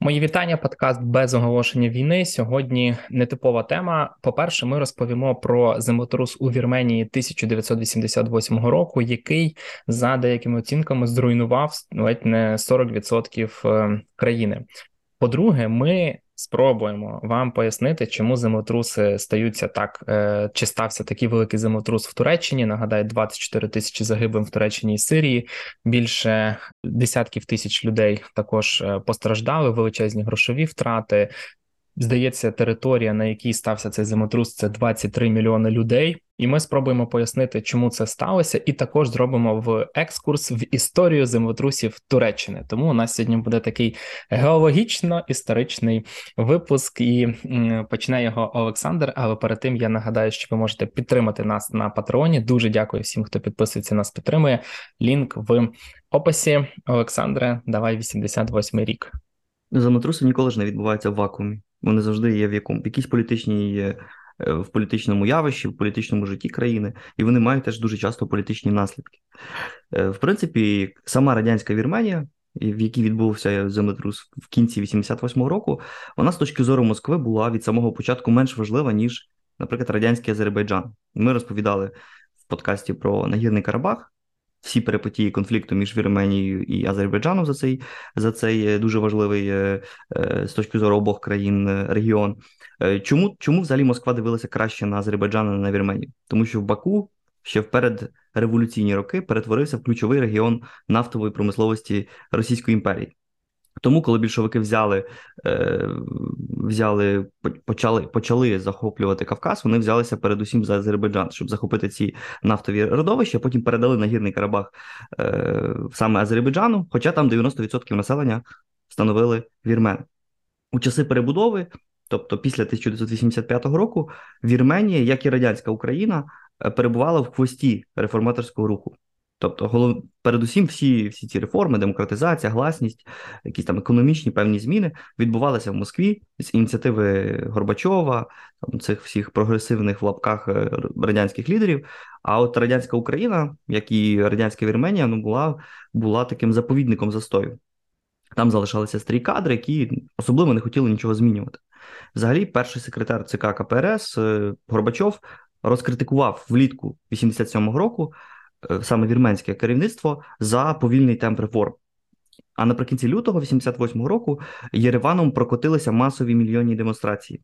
Мої вітання. Подкаст без оголошення війни. Сьогодні нетипова тема. По перше, ми розповімо про землетрус у Вірменії 1988 року, який за деякими оцінками зруйнував ледь не 40% е, країни. По-друге, ми спробуємо вам пояснити, чому землетруси стаються так, е, чи стався такий великий землетрус в Туреччині. Нагадаю, 24 тисячі загиблим в Туреччині і Сирії. Більше десятків тисяч людей також е, постраждали, величезні грошові втрати. Здається, територія, на якій стався цей землетрус, це 23 мільйони людей, і ми спробуємо пояснити, чому це сталося, і також зробимо в екскурс в історію землетрусів Туреччини. Тому у нас сьогодні буде такий геологічно-історичний випуск, і почне його Олександр. Але перед тим я нагадаю, що ви можете підтримати нас на патреоні. Дуже дякую всім, хто підписується, нас підтримує. Лінк в описі. Олександре, давай 88 рік. Землетруси ніколи ж не відбуваються в вакуумі. Вони завжди є в якому в якійсь політичній е, в політичному явищі, в політичному житті країни, і вони мають теж дуже часто політичні наслідки. Е, в принципі, сама радянська Вірменія, в якій відбувся землетрус в кінці 88-го року, вона з точки зору Москви була від самого початку менш важлива, ніж, наприклад, радянський Азербайджан. Ми розповідали в подкасті про нагірний Карабах всі перипетії конфлікту між Вірменією і Азербайджаном за цей за цей е, дуже важливий е, е, з точки зору обох країн регіон. Чому чому взагалі Москва дивилася краще на Азербайджан, а не на Вірменію? Тому що в Баку ще вперед революційні роки перетворився в ключовий регіон нафтової промисловості Російської імперії. Тому, коли більшовики взяли, е, взяли, почали почали захоплювати Кавказ, вони взялися передусім за Азербайджан, щоб захопити ці нафтові родовища. Потім передали на гірний Карабах е, саме Азербайджану, хоча там 90% населення становили вірмени. У часи перебудови, тобто після 1985 року, Вірменія, як і радянська Україна, е, перебувала в хвості реформаторського руху. Тобто, голов... передусім, всі всі ці реформи, демократизація, гласність, якісь там економічні певні зміни відбувалися в Москві з ініціативи Горбачова, там цих всіх прогресивних в лапках е, радянських лідерів. А от радянська Україна, як і радянська Вірменія, ну була була таким заповідником застою. Там залишалися старі кадри, які особливо не хотіли нічого змінювати. Взагалі, перший секретар ЦК КПРС е, Горбачов розкритикував влітку 87-го року. Е, саме вірменське керівництво за повільний темп реформ. А наприкінці лютого 88-го року Єреваном прокотилися масові мільйонні демонстрації.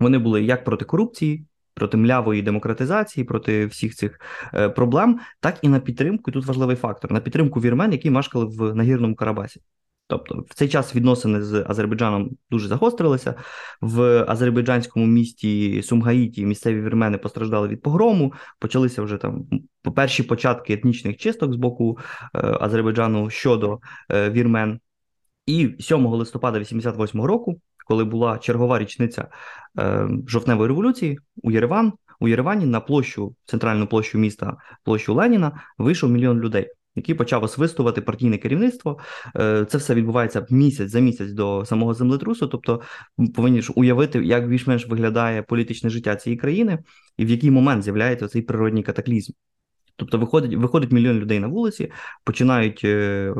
Вони були як проти корупції, проти млявої демократизації, проти всіх цих е, проблем, так і на підтримку. і Тут важливий фактор на підтримку вірмен, які мешкали в нагірному Карабасі. Тобто в цей час відносини з Азербайджаном дуже загострилися. В азербайджанському місті Сумгаїті місцеві вірмени постраждали від погрому. Почалися вже там перші початки етнічних чисток з боку е, Азербайджану щодо е, вірмен. І 7 листопада 88 року, коли була чергова річниця е, жовтневої революції, у Єреван у Єревані на площу, центральну площу міста, площу Леніна, вийшов мільйон людей який почав освистувати партійне керівництво. Е, це все відбувається місяць за місяць до самого землетрусу. Тобто, повинні ж уявити, як більш-менш виглядає політичне життя цієї країни, і в який момент з'являється цей природній катаклізм. Тобто виходить виходить мільйон людей на вулиці, починають е,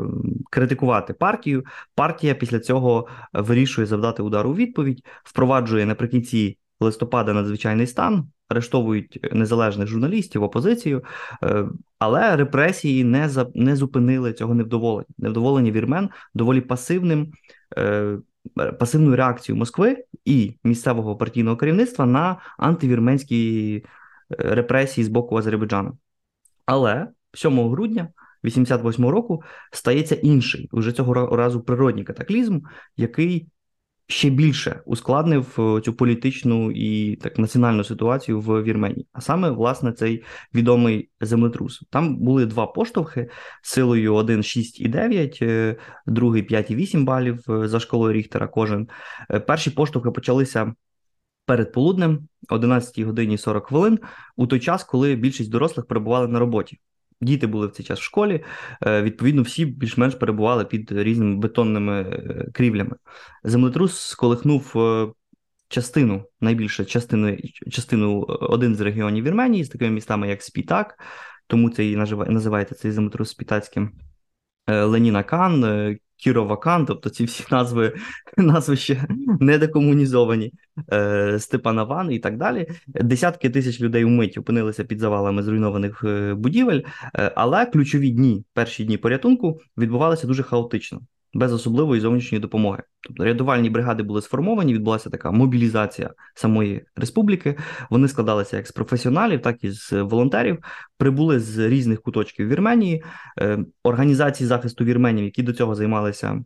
критикувати партію. Партія після цього вирішує завдати удар у відповідь, впроваджує наприкінці листопада надзвичайний стан, арештовують незалежних журналістів, опозицію, е, але репресії не за не зупинили цього невдоволення. Невдоволення вірмен доволі пасивним. Е, пасивну реакцію Москви і місцевого партійного керівництва на антивірменські е, репресії з боку Азербайджану. Але 7 грудня 88 року стається інший уже цього разу природній катаклізм, який ще більше ускладнив е, цю політичну і так національну ситуацію в Вірменії. А саме власне цей відомий землетрус. Там були два поштовхи силою 1, 6 і 9, е, другий 5 і 8 балів е, за школою Ріхтера. Кожен перші поштовхи почалися. Перед полуднем, 11 годині 40 хвилин, у той час, коли більшість дорослих перебували на роботі діти були в цей час в школі. Е, відповідно, всі більш-менш перебували під різними бетонними е, крівлями. Землетрус сколихнув е, частину, найбільше частину, частину один з регіонів Вірменії з такими містами, як Спітак, тому це і називається цей землетрус Спітацьким. Леніна Кан, Кіровакан, тобто ці всі назви назви ще не декомунізовані, е, Степана Ван і так далі. Десятки тисяч людей умить опинилися під завалами зруйнованих е, будівель, е, але ключові дні, перші дні порятунку відбувалися дуже хаотично без особливої зовнішньої допомоги. Тобто рятувальні бригади були сформовані, відбулася така мобілізація самої республіки. Вони складалися як з професіоналів, так і з волонтерів. Прибули з різних куточків Вірменії, е, організації захисту вірменів, які до цього займалися.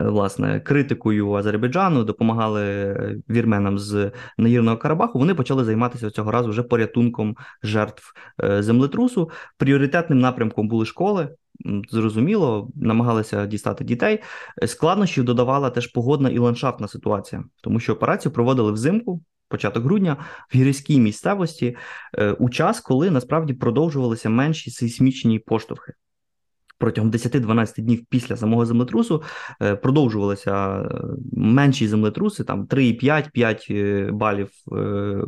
Е, власне, критикою Азербайджану допомагали вірменам з Нагірного Карабаху. Вони почали займатися цього разу вже порятунком жертв е, землетрусу. Пріоритетним напрямком були школи зрозуміло, намагалися дістати дітей. Складнощів додавала теж погодна і ландшафтна ситуація, тому що операцію проводили взимку. Початок грудня в гірській місцевості е, у час, коли насправді продовжувалися менші сейсмічні поштовхи протягом 10-12 днів після самого землетрусу е, продовжувалися е, менші землетруси, там 3,5-5 е, балів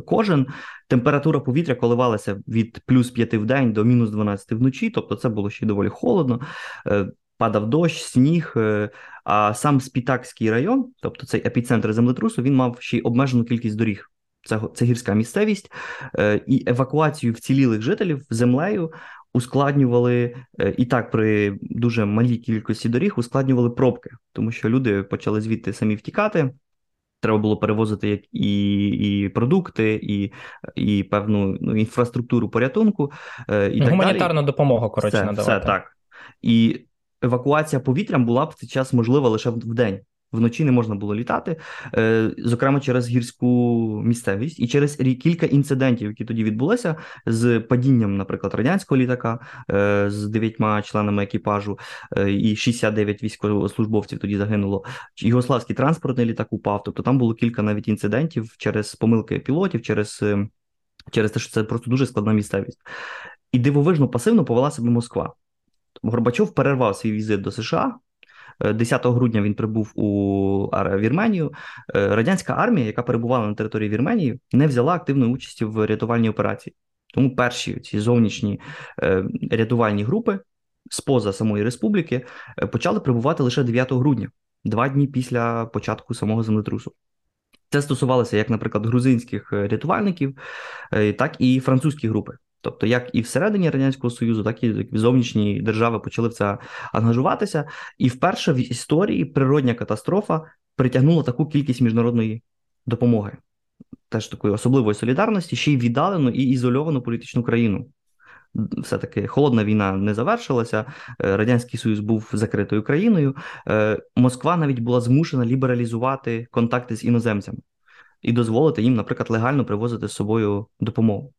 кожен. Температура повітря коливалася від плюс 5 в день до мінус 12 вночі, тобто це було ще доволі холодно. Падав дощ, сніг, а сам Спітакський район, тобто цей епіцентр землетрусу, він мав ще й обмежену кількість доріг. Це це гірська місцевість, і евакуацію вцілілих жителів землею ускладнювали е, і так при дуже малій кількості доріг ускладнювали пробки, тому що люди почали звідти самі втікати. Треба було перевозити як і і продукти, і і певну ну, інфраструктуру порятунку. Е, і так допомогу, коротше, все, надавати. Все так. І евакуація повітрям була б в цей час можлива лише в день вночі не можна було літати, е, зокрема через гірську місцевість і через кілька інцидентів, які тоді відбулися з падінням, наприклад, радянського літака е, з дев'ятьма членами екіпажу, е, і 69 військовослужбовців тоді загинуло. Югославський транспортний літак упав. Тобто там було кілька навіть інцидентів через помилки пілотів, через, через те, що це просто дуже складна місцевість. І дивовижно пасивно повела себе Москва. Горбачов перервав свій візит до США. 10 грудня він прибув у Вірменію. Е, радянська армія, яка перебувала на території Вірменії, не взяла активної участі в рятувальній операції. Тому перші ці зовнішні е, рятувальні групи споза самої республіки е, почали прибувати лише 9 грудня, два дні після початку самого землетрусу. Це стосувалося як, наприклад, грузинських рятувальників, так і французькі групи. Тобто, як і всередині радянського союзу, так і зовнішні держави почали в це ангажуватися. І вперше в історії природня катастрофа притягнула таку кількість міжнародної допомоги, теж такої особливої солідарності, ще й віддалену і ізольовану політичну країну. Все-таки холодна війна не завершилася, е, радянський союз був закритою країною. Е, Москва навіть була змушена лібералізувати контакти з іноземцями і дозволити їм, наприклад, легально привозити з собою допомогу.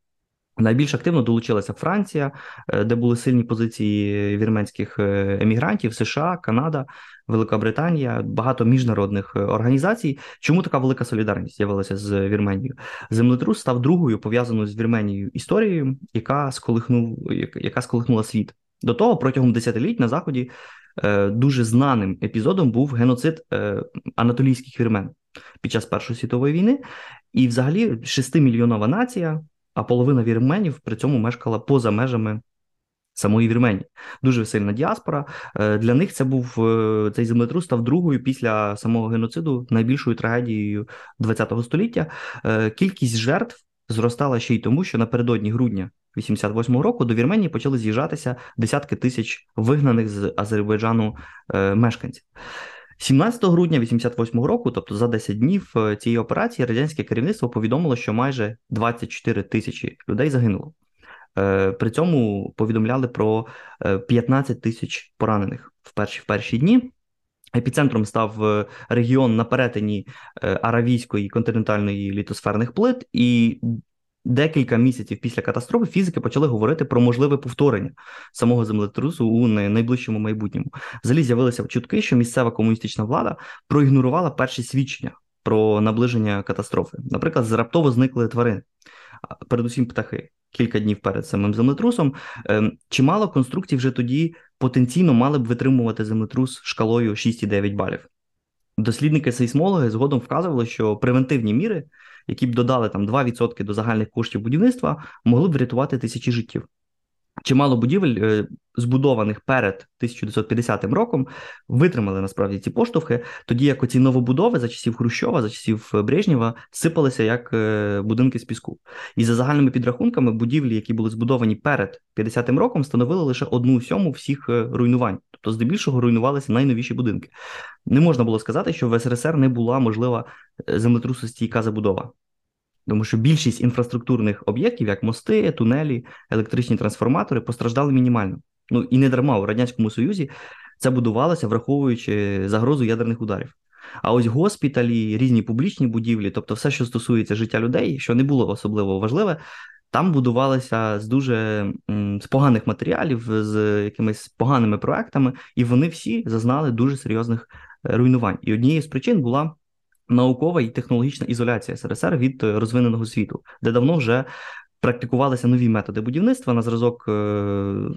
Найбільш активно долучилася Франція, е, де були сильні позиції вірменських е, емігрантів, США, Канада, Велика Британія, багато міжнародних е, організацій. Чому така велика солідарність з'явилася з Вірменією? Землетрус став другою пов'язаною з Вірменією історією, яка сколихнув, яка сколихнула світ. До того протягом десятиліть на заході дуже знаним епізодом був геноцид анатолійських вірмен під час Першої світової війни. І, взагалі, шестимільйонова нація а половина вірменів при цьому мешкала поза межами. Самої Вірменії дуже сильна діаспора. Е, для них це був е, цей землетрус став другою після самого геноциду найбільшою трагедією ХХ століття. Е, кількість жертв зростала ще й тому, що напередодні грудня 88-го року до Вірменії почали з'їжджатися десятки тисяч вигнаних з Азербайджану мешканців. 17 грудня 88 року, тобто за 10 днів е, цієї операції, радянське керівництво повідомило, що майже 24 тисячі людей загинуло. Е, при цьому повідомляли про 15 е, тисяч поранених в перші в перші дні. Епіцентром став регіон на перетині аравійської континентальної літосферних плит, і Декілька місяців після катастрофи фізики почали говорити про можливе повторення самого землетрусу у найближчому майбутньому. Взагалі з'явилися чутки, що місцева комуністична влада проігнорувала перші свідчення про наближення катастрофи. Наприклад, раптово зникли тварини, передусім птахи. Кілька днів перед самим землетрусом. Ем, чимало конструкцій вже тоді потенційно мали б витримувати землетрус шкалою 6,9 балів. Дослідники-сейсмологи згодом вказували, що превентивні міри які б додали там 2% до загальних коштів будівництва, могли б врятувати тисячі життів. чимало будівель, е, збудованих перед 1950 роком, витримали насправді ці поштовхи, тоді як оці новобудови за часів Хрущова, за часів Брежнєва сипалися як е, будинки з піску. І за загальними підрахунками, будівлі, які були збудовані перед 50-м роком, становили лише одну сьому всіх е, руйнувань. Тобто, здебільшого руйнувалися найновіші будинки. Не можна було сказати, що в СРСР не була можлива землетрусостійка забудова. Тому що більшість інфраструктурних об'єктів, як мости, тунелі, електричні трансформатори, постраждали мінімально. Ну і не дарма у радянському союзі це будувалося, враховуючи загрозу ядерних ударів. А ось госпіталі, різні публічні будівлі, тобто все, що стосується життя людей, що не було особливо важливе, там будувалися з дуже з поганих матеріалів, з якимись поганими проектами, і вони всі зазнали дуже серйозних е, руйнувань. І однією з причин була наукова і технологічна ізоляція СРСР від е, розвиненого світу, де давно вже практикувалися нові методи будівництва на зразок е,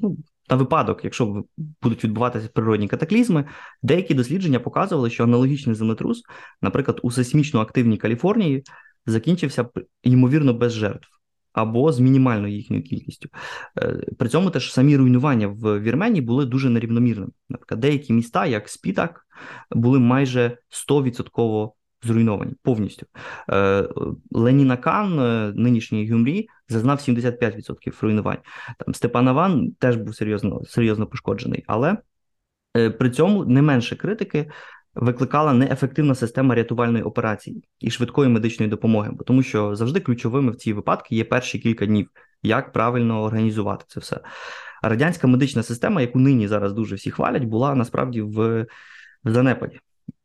ну, на випадок, якщо будуть відбуватися природні катаклізми, деякі дослідження показували, що аналогічний землетрус, наприклад, у сейсмічно активній Каліфорнії, закінчився ймовірно без жертв. Або з мінімальною їхньою кількістю. Е, при цьому теж самі руйнування в Вірменії були дуже нерівномірними. Наприклад, деякі міста, як Спітак, були майже 100% зруйновані повністю. Е, Ленінакан, е, нинішній Гюмрі, зазнав 75% руйнувань. Там Степан теж був серйозно серйозно пошкоджений, але при цьому не менше критики. Викликала неефективна система рятувальної операції і швидкої медичної допомоги, бо тому що завжди ключовими в ці випадки є перші кілька днів, як правильно організувати це все. Радянська медична система, яку нині зараз дуже всі хвалять, була насправді в занепаді.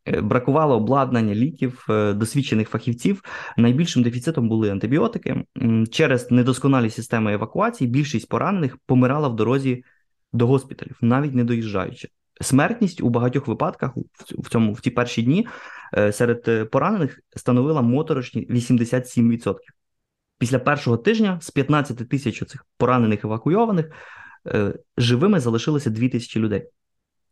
Е, бракувало обладнання, ліків, е, досвідчених фахівців. Найбільшим дефіцитом були антибіотики. Через недосконалі системи евакуації більшість поранених помирала в дорозі до госпіталів, навіть не доїжджаючи. Смертність у багатьох випадках в цьому в ті перші дні е, серед поранених становила моторошні 87%. Після першого тижня з 15 тисяч цих поранених евакуйованих живими залишилося 2 тисячі людей.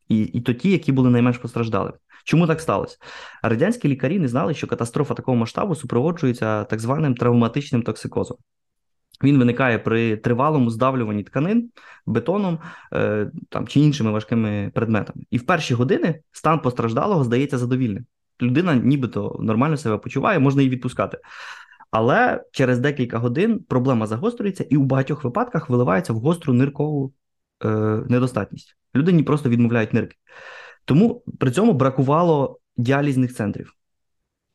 І і то ті, які були найменш постраждали. Чому так сталося? Радянські лікарі не знали, що катастрофа такого масштабу супроводжується так званим травматичним токсикозом. Він виникає при тривалому здавлюванні тканин бетоном е, там, чи іншими важкими предметами. І в перші години стан постраждалого здається задовільним. Людина нібито нормально себе почуває, можна її відпускати. Але через декілька годин проблема загострюється і у багатьох випадках виливається в гостру ниркову е, недостатність. Людині просто відмовляють нирки. Тому при цьому бракувало діалізних центрів,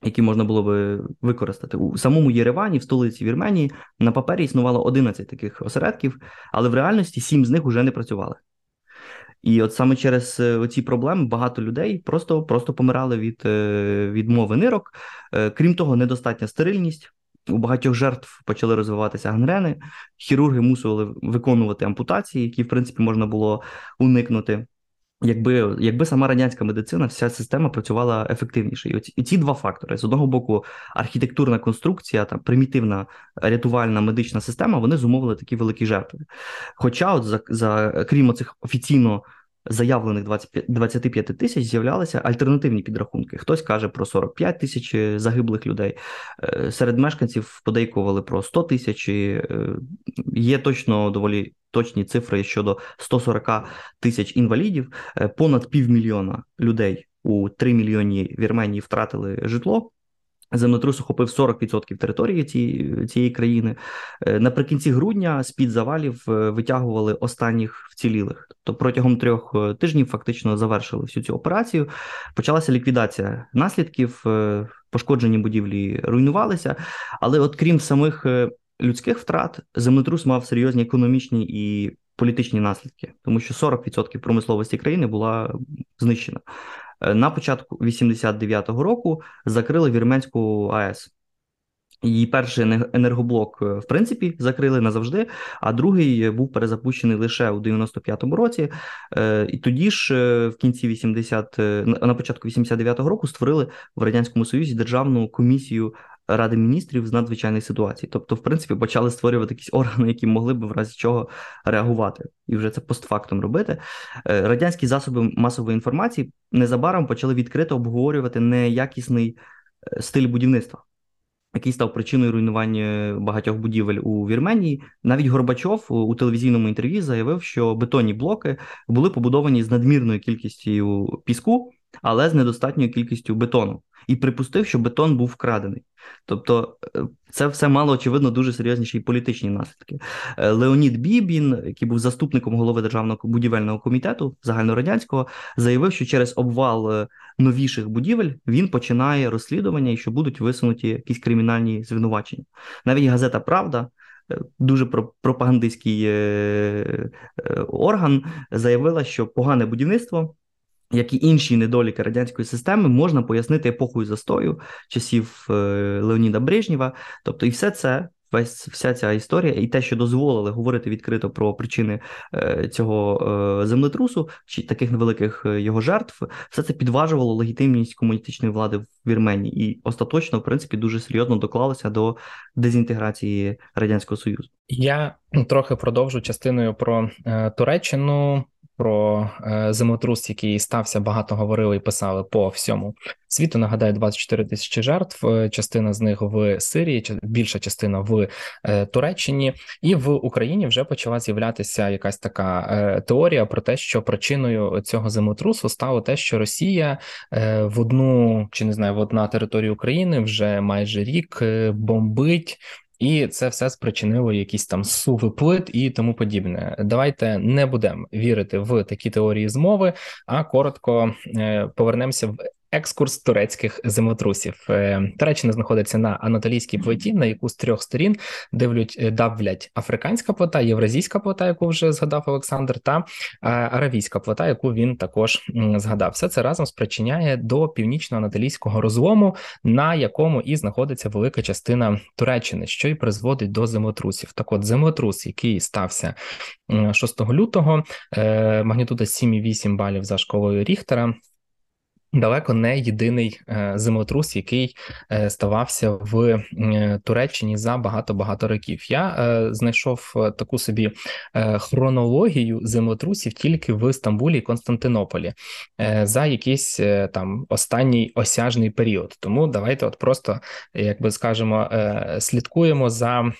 які можна було би використати. У самому Єревані, в столиці Вірменії, на папері існувало 11 таких осередків, але в реальності 7 з них вже не працювали. І от саме через е, оці проблеми багато людей просто просто помирали від е, відмови нирок. Е, крім того, недостатня стерильність. У багатьох жертв почали розвиватися гангрени, хірурги мусили виконувати ампутації, які, в принципі, можна було уникнути. Якби якби сама радянська медицина, вся система працювала ефективніше, і оці, і ці два фактори: з одного боку, архітектурна конструкція, там примітивна рятувальна медична система, вони зумовили такі великі жертви. Хоча, от за за крім цих офіційно заявлених 25, 25 тисяч з'являлися альтернативні підрахунки. Хтось каже про 45 тисяч е, загиблих людей. Е, серед мешканців подейкували про 100 тисяч. Е, є точно доволі точні цифри щодо 140 тисяч інвалідів. Понад півмільйона людей у 3 мільйоні Вірменії втратили житло. Землетрус охопив 40% території цієї цієї країни. Е, наприкінці грудня з під завалів е, витягували останніх вцілілих. Тобто протягом трьох е, тижнів фактично завершили всю цю операцію. Почалася ліквідація наслідків, пошкоджені будівлі руйнувалися. Але, от крім самих людських втрат, землетрус мав серйозні економічні і політичні наслідки, тому що 40% промисловості країни була знищена. Е, на початку 89-го року закрили Вірменську АЕС. Її перший енергоблок, е, в принципі, закрили назавжди, а другий був перезапущений лише у 95-му році. Е, і тоді ж, в кінці 80, на початку 89-го року, створили в радянському союзі державну комісію Ради міністрів з надзвичайних ситуацій. Тобто, в принципі, почали створювати якісь органи, які могли б в разі чого реагувати, і вже це постфактом робити. Е, радянські засоби масової інформації незабаром почали відкрито обговорювати неякісний е, стиль будівництва. який став причиною руйнування багатьох будівель у Вірменії. Навіть Горбачов у телевізійному інтерв'ю заявив, що бетонні блоки були побудовані з надмірною кількістю піску, але з недостатньою кількістю бетону, і припустив, що бетон був вкрадений. Тобто е, це все мало, очевидно, дуже серйозніші політичні наслідки. Е, Леонід Бібін, який був заступником голови державного будівельного комітету загальнорадянського, заявив, що через обвал е, новіших будівель він починає розслідування і що будуть висунуті якісь кримінальні звинувачення. Навіть газета Правда. Дуже пропагандистський орган заявила, що погане будівництво як і інші недоліки радянської системи, можна пояснити епохою застою часів е, Леоніда Брежнєва. Тобто, і все це, весь вся ця історія, і те, що дозволили говорити відкрито про причини е, цього е, землетрусу, чи таких невеликих його жертв, все це підважувало легітимність комуністичної влади в Вірменії і остаточно, в принципі, дуже серйозно доклалося до дезінтеграції радянського союзу. Я трохи продовжу частиною про Туреччину про е, землетрус, який стався, багато говорили і писали по всьому світу. Нагадаю, 24 тисячі жертв. Е, частина з них в Сирії, більша частина в е, Туреччині, і в Україні вже почала з'являтися якась така теорія про те, що причиною цього землетрусу стало те, що Росія в одну чи не знаю в одна територія України вже майже рік бомбить і це все спричинило якісь там суви плит і тому подібне. Давайте не будемо вірити в такі теорії змови, а коротко е, повернемося в екскурс турецьких землетрусів. Е, Туреччина знаходиться на анатолійській плиті, на яку з трьох сторін дивлять е, давлять африканська плита, євразійська плита, яку вже згадав Олександр, та е, аравійська плита, яку він також згадав. Все це разом спричиняє до північно-анатолійського розлому, на якому і знаходиться велика частина Туреччини, що й призводить до землетрусів. Так, от землетрус, який стався 6 лютого, магнітуда 7,8 балів за школою Ріхтера далеко не єдиний е, землетрус, який е, ставався в е, Туреччині за багато багато років. Я знайшов таку собі хронологію землетрусів тільки в Стамбулі і Константинополі за якийсь там останній осяжний період. Тому давайте, от просто як би скажемо, слідкуємо за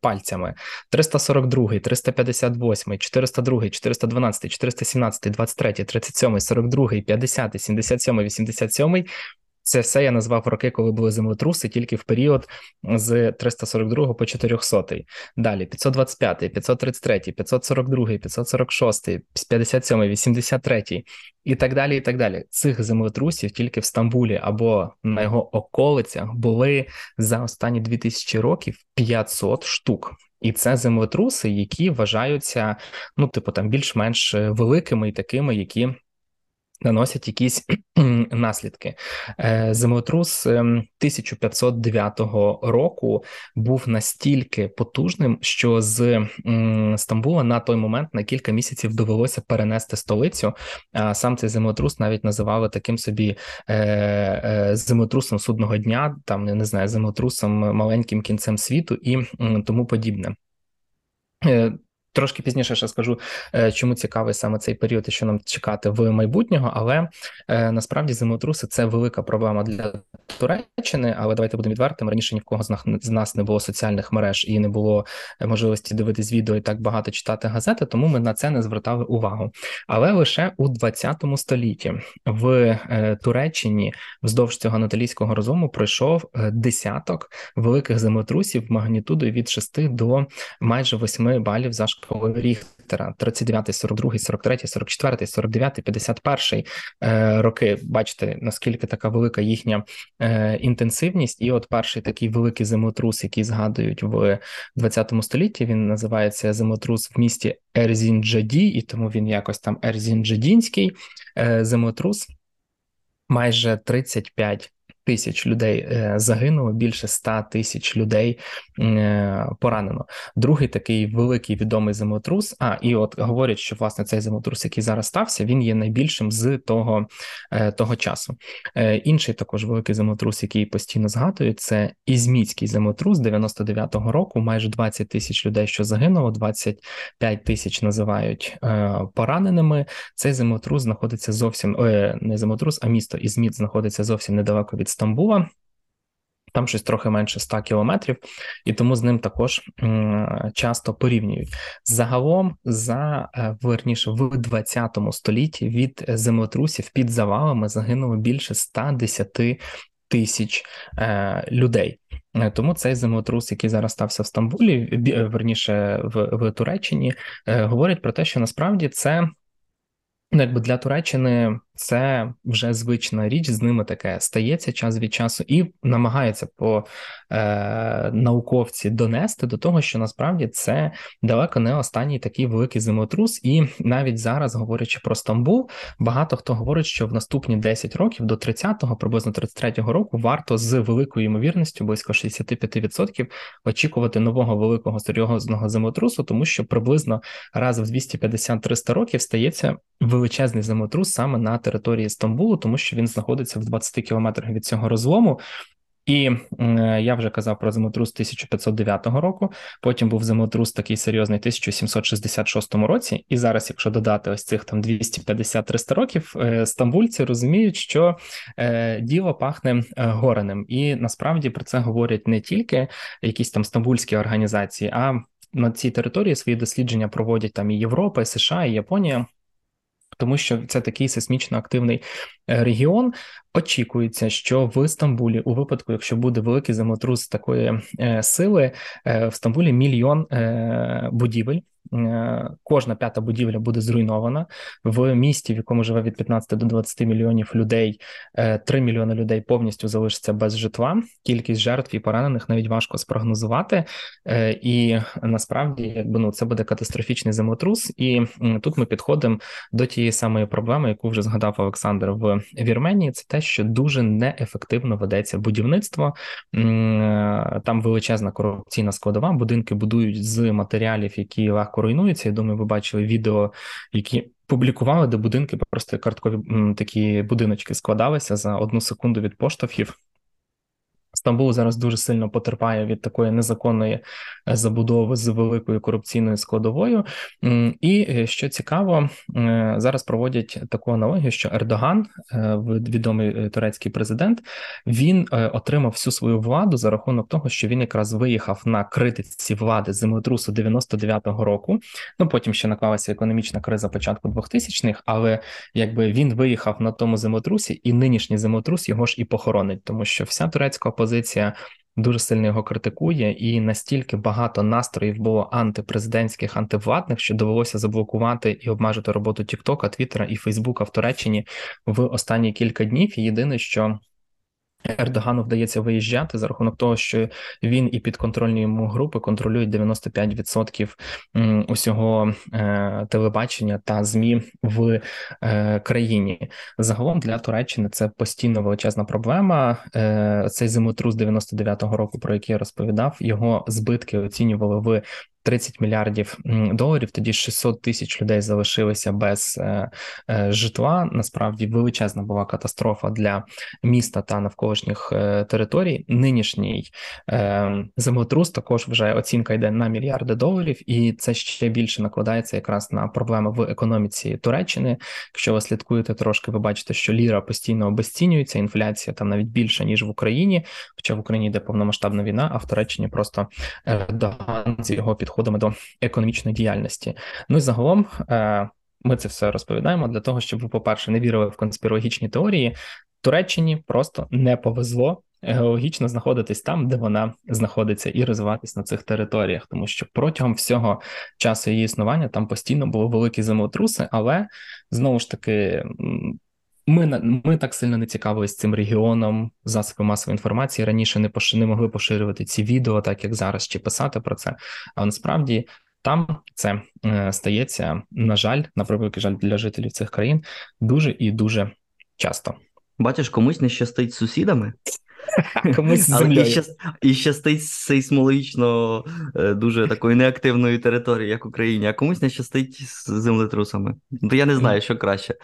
пальцями: 342, 358, 402, 412, 417, 23, 37, 42, 50, 70, 77 87 це все я назвав роки, коли були землетруси, тільки в період з 342 по 400. Далі 525, 533, 542, 546, 57, 83 і так далі. І так далі. Цих землетрусів тільки в Стамбулі або на його околицях були за останні 2000 років 500 штук. І це землетруси, які вважаються, ну, типу, там більш-менш великими і такими, які наносять якісь наслідки. Е, землетрус 1509 ем, року був настільки потужним, що з Стамбула на той момент на кілька місяців довелося перенести столицю. А сам цей землетрус навіть називали таким собі е, е, землетрусом судного дня, там я не знаю, землетрусом маленьким кінцем світу і тому подібне. Трошки пізніше ще скажу, е, чому цікавий саме цей період і що нам чекати в майбутнього, але е, насправді землетруси це велика проблема для Туреччини. Але давайте будемо відвертими. Раніше ні в кого з нас не було соціальних мереж і не було е, можливості дивитись відео і так багато читати газети, тому ми на це не звертали увагу. Але лише у 20 столітті в Туреччині вздовж цього анатолійського розуму пройшов десяток великих землетрусів магнітудою від 6 до майже 8 балів за шкали Ріхтера, 39, 42, 43, 44, 49, 51 роки. Бачите, наскільки така велика їхня е, інтенсивність, і от перший такий великий землетрус, який згадують в 20 столітті, він називається землетрус в місті Ерзінджаді, і тому він якось там Ерзінджадінський е, землетрус. Майже 35 тисяч людей е, загинуло, більше 100 тисяч людей е, поранено. Другий такий великий відомий землетрус. А і от говорять, що власне цей землетрус, який зараз стався, він є найбільшим з того е, того часу. Інший також великий землетрус, який постійно згадують, це Ізміцький землетрус 99-го року. Майже 20 тисяч людей, що загинуло, 25 тисяч називають пораненими. Цей землетрус знаходиться зовсім не землетрус, а місто Ізміт знаходиться зовсім недалеко від Стамбула. Там щось трохи менше 100 кілометрів, і тому з ним також часто порівнюють. Загалом, за е, верніше в 20 столітті від землетрусів під завалами загинуло більше 110 тисяч е, людей. Е, тому цей землетрус, який зараз стався в Стамбулі, верніше в, в Туреччині, говорить про те, що насправді це. Ну, якби для Туреччини це вже звична річ, з ними таке стається час від часу, і намагається по е, науковці донести до того, що насправді це далеко не останній такий великий землетрус. І навіть зараз, говорячи про Стамбул, багато хто говорить, що в наступні 10 років до 30-го, приблизно 33-го року, варто з великою ймовірністю, близько 65%, очікувати нового великого серйозного землетрусу, тому що приблизно раз в 250-300 років стається величезний землетрус саме на території Стамбулу, тому що він знаходиться в 20 кілометрах від цього розлому. І е, я вже казав про землетрус 1509 року. Потім був землетрус такий серйозний 1766 році. І зараз, якщо додати ось цих там 250-300 років, е, стамбульці розуміють, що е, діло пахне гореним, і насправді про це говорять не тільки якісь там стамбульські організації, а на цій території свої дослідження проводять там і Європа, і США, і Японія. Тому що це такий сейсмічно активний е, регіон. Очікується, що в Стамбулі, у випадку, якщо буде великий землетрус такої е, сили, е, в Стамбулі мільйон будівель. Е, кожна п'ята будівля буде зруйнована в місті, в якому живе від 15 до 20 мільйонів людей. 3 е, мільйони людей повністю залишиться без житла. Кількість жертв і поранених навіть важко спрогнозувати, е, і насправді, якби ну це буде катастрофічний землетрус. І тут ми підходимо до тієї самої проблеми, яку вже згадав Олександр в Вірменії. Це те, що дуже неефективно ведеться будівництво. Там величезна корупційна складова. Будинки будують з матеріалів, які легко руйнуються. Я думаю, ви бачили відео, які публікували, де будинки просто карткові такі будиночки складалися за одну секунду від поштовхів. Стамбул зараз дуже сильно потерпає від такої незаконної е, забудови з великою корупційною складовою. І е, що цікаво, е, зараз проводять таку аналогію, що Ердоган, відомий турецький президент, він отримав всю свою владу за рахунок того, що він якраз виїхав на критиці влади землетрусу 99-го року. Ну потім ще наклалася економічна криза початку 2000-х, але якби він виїхав на тому землетрусі, і нинішній землетрус його ж і похоронить, тому що вся турецька опозиція опозиція дуже сильно його критикує, і настільки багато настроїв було антипрезидентських, антивладних, що довелося заблокувати і обмежити роботу Тіктока, Твіттера і Фейсбука в Туреччині в останні кілька днів. І єдине, що Ердогану вдається виїжджати за рахунок того, що він і підконтрольні йому групи контролюють 95% усього е, телебачення та змі в е, країні. Загалом для Туреччини це постійно величезна проблема. Е, цей землетрус 99-го року, про який я розповідав, його збитки оцінювали в 30 мільярдів доларів. Тоді 600 тисяч людей залишилися без е, е, житла. Насправді величезна була катастрофа для міста та навколишніх е, територій. Нинішній землетрус також вже оцінка йде на мільярди доларів, і це ще більше накладається якраз на проблеми в економіці Туреччини. Якщо ви слідкуєте трошки, ви бачите, що ліра постійно обесцінюється. Інфляція там навіть більша ніж в Україні. Хоча в Україні йде повномасштабна війна, а в Туреччині просто Ердоган з його підходом підходами до економічної діяльності. Ну і загалом. Е, ми це все розповідаємо для того, щоб ви, по-перше, не вірили в конспірологічні теорії. Туреччині просто не повезло геологічно знаходитись там, де вона знаходиться, і розвиватись на цих територіях, тому що протягом всього часу її існування там постійно були великі землетруси, але знову ж таки ми ми так сильно не цікавились цим регіоном, засоби масової інформації раніше не пош... не могли поширювати ці відео, так як зараз, чи писати про це. А насправді там це е, стається, на жаль, на превеликий жаль для жителів цих країн дуже і дуже часто. Бачиш, комусь не щастить з сусідами. Комусь з землею. І, щас, і щастить сейсмологічно е, дуже такою неактивною територією, як Україні, а комусь не щастить з землетрусами. То я не знаю, що краще.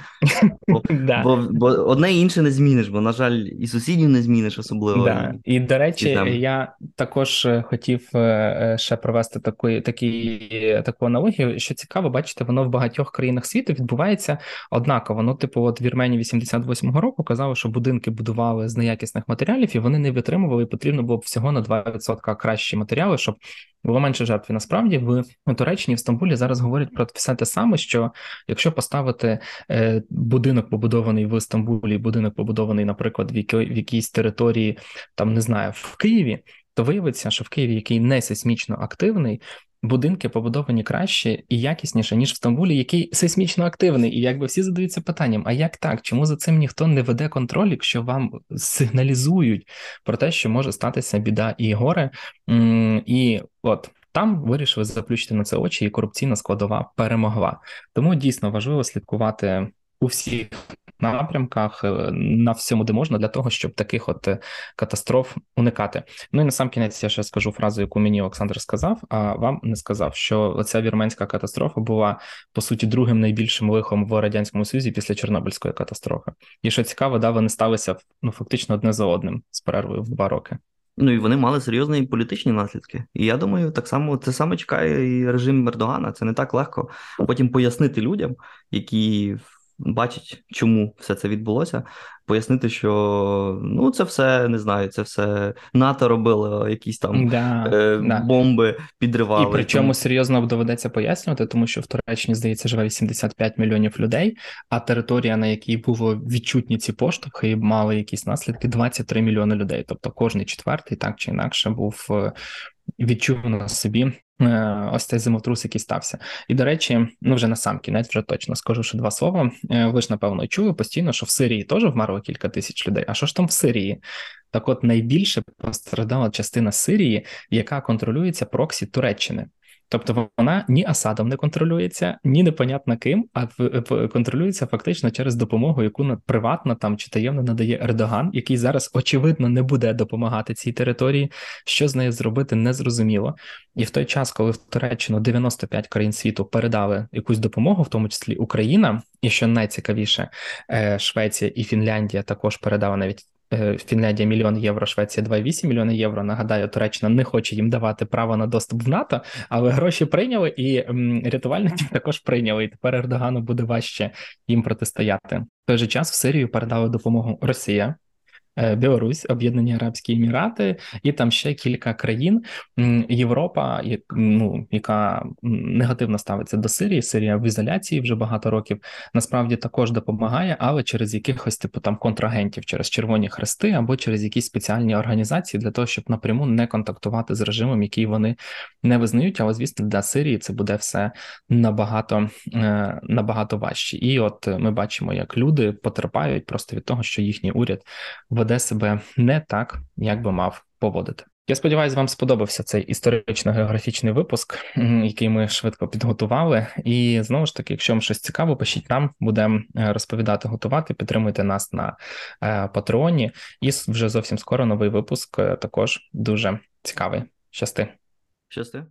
Бо, да. бо, бо одне і інше не зміниш, бо, на жаль, і сусідів не зміниш особливо. Да. І, до речі, я також е, хотів е, ще провести таку, такі, таку аналогію, що цікаво, бачите, воно в багатьох країнах світу відбувається однаково. Ну, типу, от в Вірменії 88-го року казали, що будинки будували з неякісних матеріалів і вони не витримували. і Потрібно було всього на 2% кращі матеріали, щоб було менше жертв. І насправді в Туреччині в Стамбулі зараз говорять про все те саме, що якщо поставити е, будинок, побудований в Стамбулі, будинок побудований, наприклад, в якійсь території, там не знаю, в Києві, то виявиться, що в Києві, який не сейсмічно активний, будинки побудовані краще і якісніше, ніж в Стамбулі, який сейсмічно активний. І якби всі задаються питанням: а як так? Чому за цим ніхто не веде контроль, якщо вам сигналізують про те, що може статися біда і горе? І от. Там вирішили заплющити на це очі, і корупційна складова перемогла. Тому дійсно важливо слідкувати у всіх напрямках е, на всьому, де можна, для того, щоб таких от е, катастроф уникати. Ну і на сам кінець я ще скажу фразу, яку мені Олександр сказав, а вам не сказав, що ця вірменська катастрофа була по суті другим найбільшим лихом в радянському союзі після Чорнобильської катастрофи. І що цікаво, да, вони сталися ну фактично одне за одним з перервою в два роки. Ну і вони мали серйозні політичні наслідки. І я думаю, так само це саме чекає і режим Ердогана. Це не так легко потім пояснити людям, які бачить, чому все це відбулося, пояснити, що ну це все не знаю, це все НАТО робило, якісь там да, е, да. бомби підривали. І причому серйозно доведеться пояснювати, тому що в Туреччині здається живе 85 мільйонів людей, а територія, на якій було відчутні ці поштовхи, і мали якісь наслідки 23 мільйони людей. Тобто кожний четвертий, так чи інакше, був е, відчув на собі ось цей землетрус, який стався. І, до речі, ну вже на сам кінець вже точно скажу ще два слова. Е, ви ж, напевно, чули постійно, що в Сирії теж вмерло кілька тисяч людей. А що ж там в Сирії? Так от найбільше постраждала частина Сирії, яка контролюється проксі Туреччини. Тобто вона ні Асадом не контролюється, ні непонятно ким, а контролюється фактично через допомогу, яку приватно там чи таємно надає Ердоган, який зараз очевидно не буде допомагати цій території. Що з нею зробити, незрозуміло. І в той час, коли в Туреччину 95 країн світу передали якусь допомогу, в тому числі Україна, і що найцікавіше, е, Швеція і Фінляндія також передали навіть Фінляндія мільйон євро, Швеція 2,8 мільйони євро. Нагадаю, Туреччина не хоче їм давати право на доступ в НАТО, але гроші прийняли і рятувальників також прийняли. І тепер Ердогану буде важче їм протистояти. В той же час в Сирію передали допомогу Росія. Е, Білорусь, Об'єднані Арабські Емірати, і там ще кілька країн. Європа, ну, яка негативно ставиться до Сирії. Сирія в ізоляції вже багато років. Насправді також допомагає, але через якихось типу там контрагентів, через Червоні Хрести або через якісь спеціальні організації для того, щоб напряму не контактувати з режимом, який вони не визнають. Але звісно, для Сирії це буде все набагато е, набагато важче. І от ми бачимо, як люди потерпають просто від того, що їхній уряд веде себе не так, як би мав поводити. Я сподіваюся, вам сподобався цей історично-географічний випуск, який ми швидко підготували. І знову ж таки, якщо вам щось цікаво, пишіть нам, будемо е, розповідати, готувати. Підтримуйте нас на е, Патреоні. І вже зовсім скоро новий випуск е, також дуже цікавий. Щасти. Щасти.